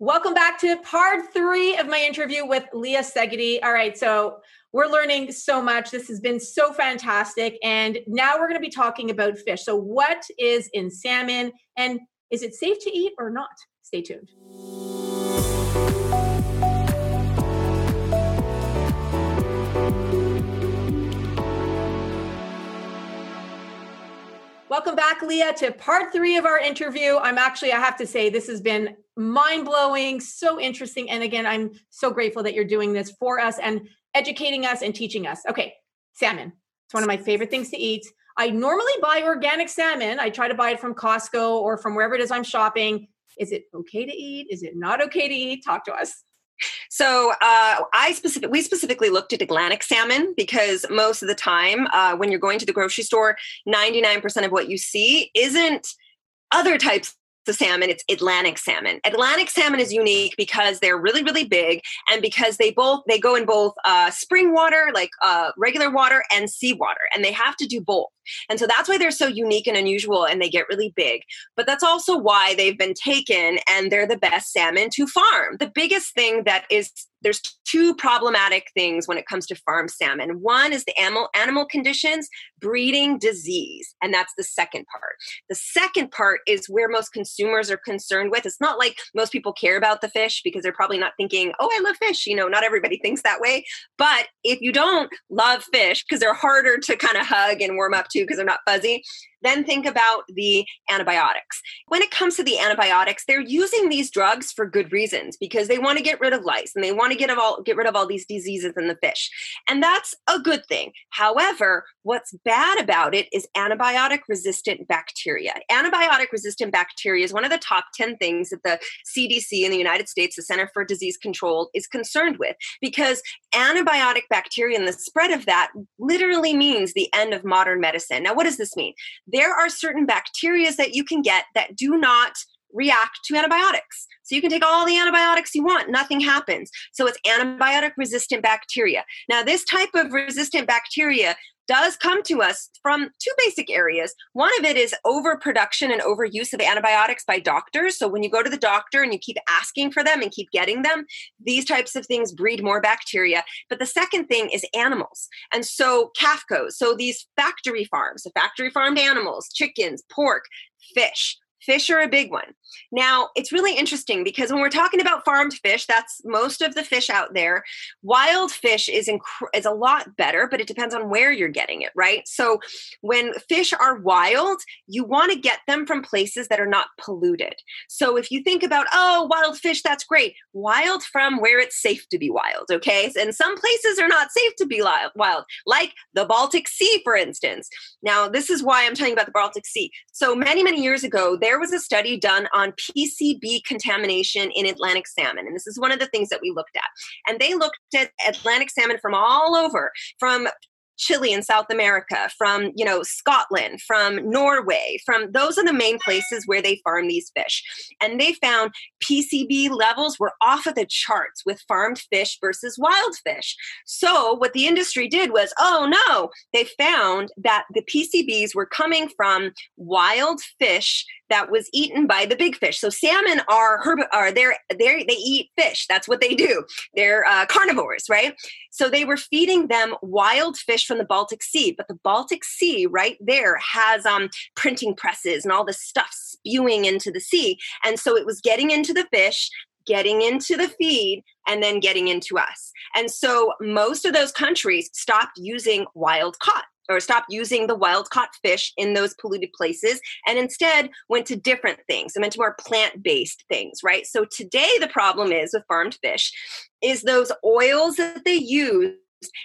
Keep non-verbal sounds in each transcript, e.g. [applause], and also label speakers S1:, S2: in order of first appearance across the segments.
S1: Welcome back to part three of my interview with Leah Segedy. All right, so we're learning so much. This has been so fantastic. And now we're going to be talking about fish. So, what is in salmon and is it safe to eat or not? Stay tuned. Welcome back, Leah, to part three of our interview. I'm actually, I have to say, this has been mind blowing, so interesting. And again, I'm so grateful that you're doing this for us and educating us and teaching us. Okay, salmon. It's one of my favorite things to eat. I normally buy organic salmon. I try to buy it from Costco or from wherever it is I'm shopping. Is it okay to eat? Is it not okay to eat? Talk to us.
S2: So uh, I specific we specifically looked at Atlantic salmon because most of the time uh, when you're going to the grocery store, 99% of what you see isn't other types of salmon it's atlantic salmon. Atlantic salmon is unique because they're really really big and because they both they go in both uh, spring water like uh, regular water and seawater and they have to do both. And so that's why they're so unique and unusual and they get really big. But that's also why they've been taken and they're the best salmon to farm. The biggest thing that is there's two problematic things when it comes to farm salmon. One is the animal animal conditions, breeding disease, and that's the second part. The second part is where most consumers are concerned with. It's not like most people care about the fish because they're probably not thinking, "Oh, I love fish." You know, not everybody thinks that way. But if you don't love fish because they're harder to kind of hug and warm up to because they're not fuzzy, then think about the antibiotics. When it comes to the antibiotics, they're using these drugs for good reasons because they want to get rid of lice and they want to get of all get rid of all these diseases in the fish. And that's a good thing. However, what's bad about it is antibiotic resistant bacteria. Antibiotic resistant bacteria is one of the top 10 things that the CDC in the United States, the Center for Disease Control, is concerned with because antibiotic bacteria and the spread of that literally means the end of modern medicine. Now, what does this mean? There are certain bacteria that you can get that do not react to antibiotics. So you can take all the antibiotics you want, nothing happens. So it's antibiotic resistant bacteria. Now, this type of resistant bacteria does come to us from two basic areas. One of it is overproduction and overuse of antibiotics by doctors. So when you go to the doctor and you keep asking for them and keep getting them, these types of things breed more bacteria. But the second thing is animals. And so CAFOs, so these factory farms, the factory farmed animals, chickens, pork, fish, Fish are a big one. Now, it's really interesting because when we're talking about farmed fish, that's most of the fish out there. Wild fish is inc- is a lot better, but it depends on where you're getting it, right? So, when fish are wild, you want to get them from places that are not polluted. So, if you think about, oh, wild fish, that's great. Wild from where it's safe to be wild, okay? And some places are not safe to be wild, like the Baltic Sea, for instance. Now, this is why I'm telling you about the Baltic Sea. So, many, many years ago, there was a study done on PCB contamination in Atlantic salmon. And this is one of the things that we looked at. And they looked at Atlantic salmon from all over, from Chile in South America, from you know Scotland, from Norway, from those are the main places where they farm these fish. And they found PCB levels were off of the charts with farmed fish versus wild fish. So what the industry did was, oh no, they found that the PCBs were coming from wild fish that was eaten by the big fish. So salmon are herb are they they they eat fish. That's what they do. They're uh, carnivores, right? So they were feeding them wild fish from the Baltic Sea, but the Baltic Sea right there has um, printing presses and all this stuff spewing into the sea, and so it was getting into the fish getting into the feed and then getting into us. And so most of those countries stopped using wild caught or stopped using the wild caught fish in those polluted places and instead went to different things and went to more plant based things, right? So today the problem is with farmed fish is those oils that they use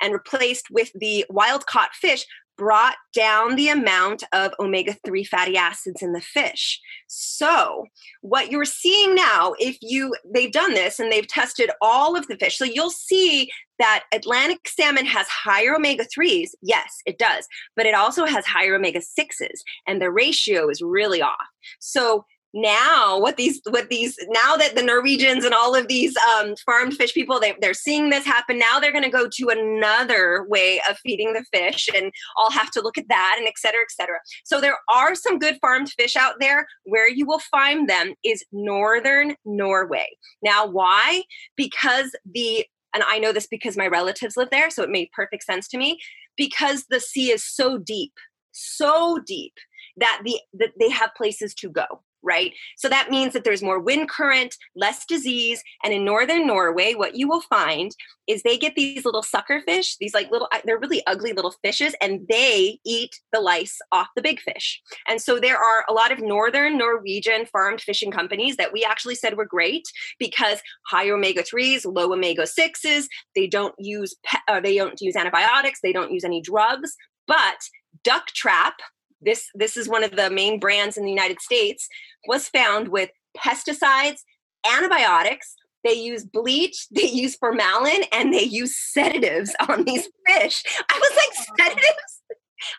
S2: and replaced with the wild caught fish brought down the amount of omega 3 fatty acids in the fish. So, what you're seeing now, if you, they've done this and they've tested all of the fish, so you'll see that Atlantic salmon has higher omega 3s. Yes, it does, but it also has higher omega 6s, and the ratio is really off. So, now what these what these now that the norwegians and all of these um, farmed fish people they, they're seeing this happen now they're going to go to another way of feeding the fish and i'll have to look at that and et cetera et cetera. So there are some good farmed fish out there. Where you will find them is northern norway. Now why? Because the and i know this because my relatives live there so it made perfect sense to me because the sea is so deep so deep that the that they have places to go right? So that means that there's more wind current, less disease. And in northern Norway, what you will find is they get these little sucker fish, these like little, they're really ugly little fishes, and they eat the lice off the big fish. And so there are a lot of northern Norwegian farmed fishing companies that we actually said were great because high omega 3s, low omega 6s, they don't use, uh, they don't use antibiotics, they don't use any drugs. But Ducktrap, this this is one of the main brands in the United States was found with pesticides, antibiotics, they use bleach, [laughs] they use formalin, and they use sedatives [laughs] on these fish. I was like, sedatives?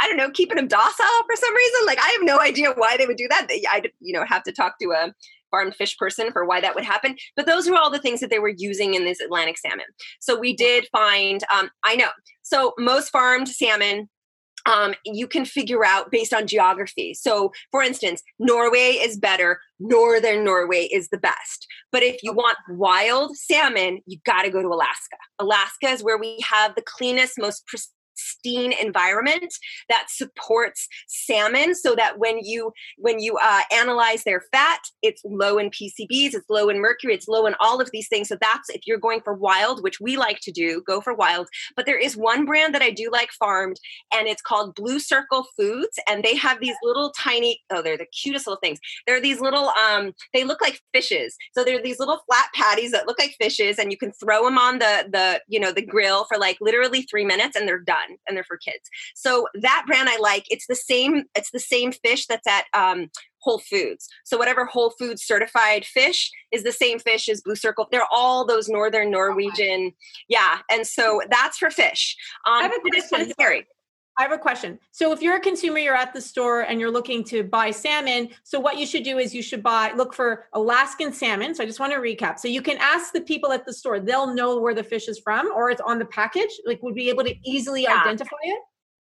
S2: I don't know, keeping them docile for some reason. Like, I have no idea why they would do that. I, you know, have to talk to a farmed fish person for why that would happen. But those are all the things that they were using in this Atlantic salmon. So we did find, um, I know. So most farmed salmon um, you can figure out based on geography. So, for instance, Norway is better, northern Norway is the best. But if you want wild salmon, you got to go to Alaska. Alaska is where we have the cleanest, most pristine environment that supports salmon so that when you when you uh, analyze their fat it's low in pcbs it's low in mercury it's low in all of these things. So that's if you're going for wild which we like to do go for wild. But there is one brand that i do like farmed and it's called blue circle foods and they have these little tiny oh they're the cutest little things. They're these little um they look like fishes. So they're these little flat patties that look like fishes and you can throw them on the the you know the grill for like literally three minutes and they're done and they're for kids. So that brand I like. It's the same. It's the same fish that's at um, Whole Foods. So whatever Whole Foods certified fish is the same fish as Blue Circle. They're all those northern Norwegian. Yeah, and so that's for fish. Um, I have a question. Scary.
S1: I have a question. So if you're a consumer, you're at the store and you're looking to buy salmon. So what you should do is you should buy look for Alaskan salmon. So I just want to recap. So you can ask the people at the store; they'll know where the fish is from, or it's on the package. Like, would be able to easily yeah. identify it.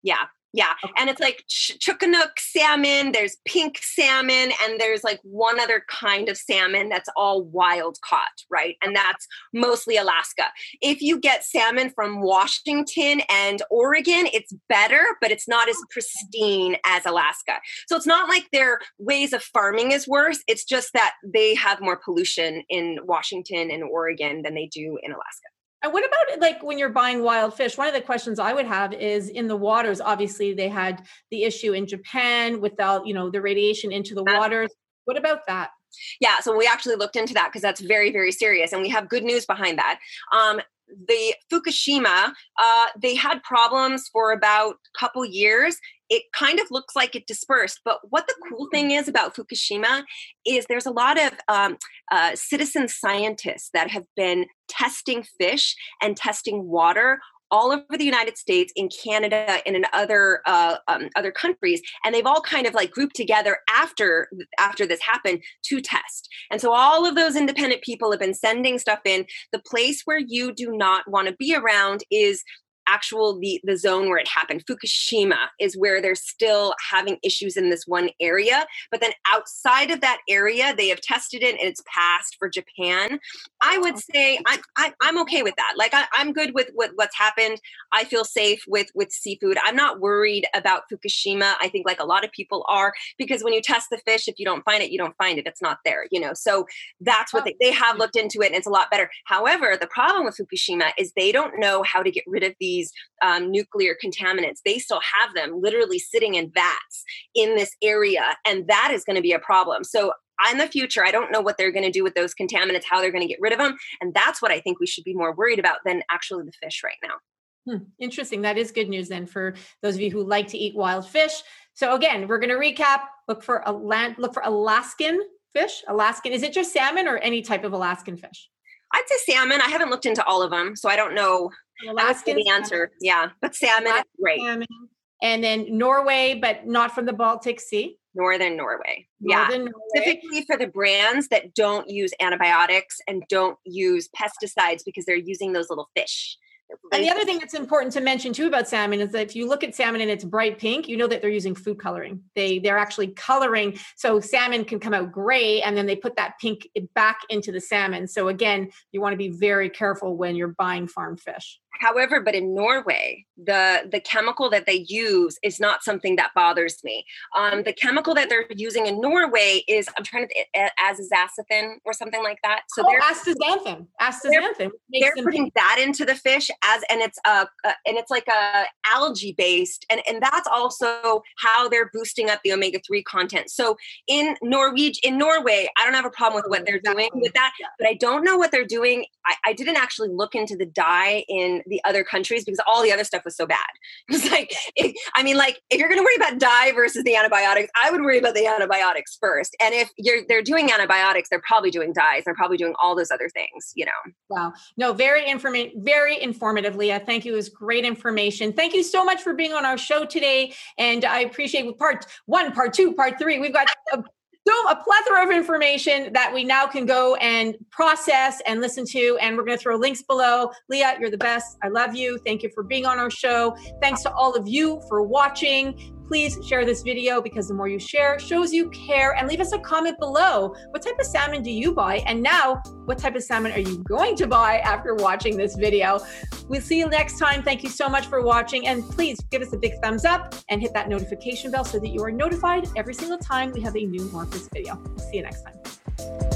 S2: Yeah, yeah. Okay. And it's like ch- Chukanook salmon, there's pink salmon, and there's like one other kind of salmon that's all wild caught, right? And that's mostly Alaska. If you get salmon from Washington and Oregon, it's better, but it's not as pristine as Alaska. So it's not like their ways of farming is worse. It's just that they have more pollution in Washington and Oregon than they do in Alaska.
S1: And what about like when you're buying wild fish? One of the questions I would have is in the waters. Obviously, they had the issue in Japan without, you know, the radiation into the waters. What about that?
S2: Yeah, so we actually looked into that because that's very, very serious, and we have good news behind that. Um, the Fukushima, uh, they had problems for about a couple years. It kind of looks like it dispersed, but what the cool thing is about Fukushima is there's a lot of um, uh, citizen scientists that have been testing fish and testing water all over the United States, in Canada, and in other uh, um, other countries, and they've all kind of like grouped together after after this happened to test. And so all of those independent people have been sending stuff in. The place where you do not want to be around is actual the the zone where it happened. Fukushima is where they're still having issues in this one area but then outside of that area they have tested it and it's passed for japan. I would oh. say i'm I, i am okay with that. Like I, i'm good with, with what's happened. I feel safe with with seafood. I'm not worried about fukushima. I think like a lot of people are because when you test the fish if you don't find it you don't find it. It's not there you know? So that's what oh. they, they have looked into it and it's a lot better. However the problem with fukushima is they don't know how to get rid of the these um, nuclear contaminants. They still have them literally sitting in vats in this area, and that is going to be a problem. So in the future, I don't know what they're going to do with those contaminants, how they're going to get rid of them. And that's what I think we should be more worried about than actually the fish right now.
S1: Hmm, interesting. That is good news then for those of you who like to eat wild fish. So again, we're going to recap. Look for a land. Look for Alaskan fish. Alaskan. Is it just salmon or any type of Alaskan fish?
S2: I'd say salmon. I haven't looked into all of them, so I don't know Alaskan the answer. Yeah, but salmon Alaskan is great. Salmon.
S1: and then Norway, but not from the Baltic Sea.
S2: Northern Norway. Northern yeah. Norway. Specifically for the brands that don't use antibiotics and don't use pesticides because they're using those little fish.
S1: And the other thing that's important to mention too about salmon is that if you look at salmon and it's bright pink, you know that they're using food coloring. They they're actually coloring. So salmon can come out gray and then they put that pink back into the salmon. So again, you want to be very careful when you're buying farm fish.
S2: However, but in Norway, the the chemical that they use is not something that bothers me. Um, the chemical that they're using in Norway is I'm trying to azathiophene or something like that.
S1: So oh, they're astaxanthin. Astaxanthin.
S2: They're, they're putting that into the fish as and it's a, a and it's like a algae based and and that's also how they're boosting up the omega three content. So in Norway, in Norway, I don't have a problem with what they're doing with that, but I don't know what they're doing. I, I didn't actually look into the dye in the other countries because all the other stuff was so bad. [laughs] It's like, it, I mean, like if you're going to worry about dye versus the antibiotics, I would worry about the antibiotics first. And if you're they're doing antibiotics, they're probably doing dyes. They're probably doing all those other things. You know.
S1: Wow. No, very informa- very informative, Leah. Thank you. It was great information. Thank you so much for being on our show today. And I appreciate part one, part two, part three. We've got a so a plethora of information that we now can go and process and listen to and we're going to throw links below. Leah you're the best. I love you. Thank you for being on our show. Thanks to all of you for watching Please share this video because the more you share shows you care and leave us a comment below. What type of salmon do you buy? And now, what type of salmon are you going to buy after watching this video? We'll see you next time. Thank you so much for watching. And please give us a big thumbs up and hit that notification bell so that you are notified every single time we have a new Morphus video. See you next time.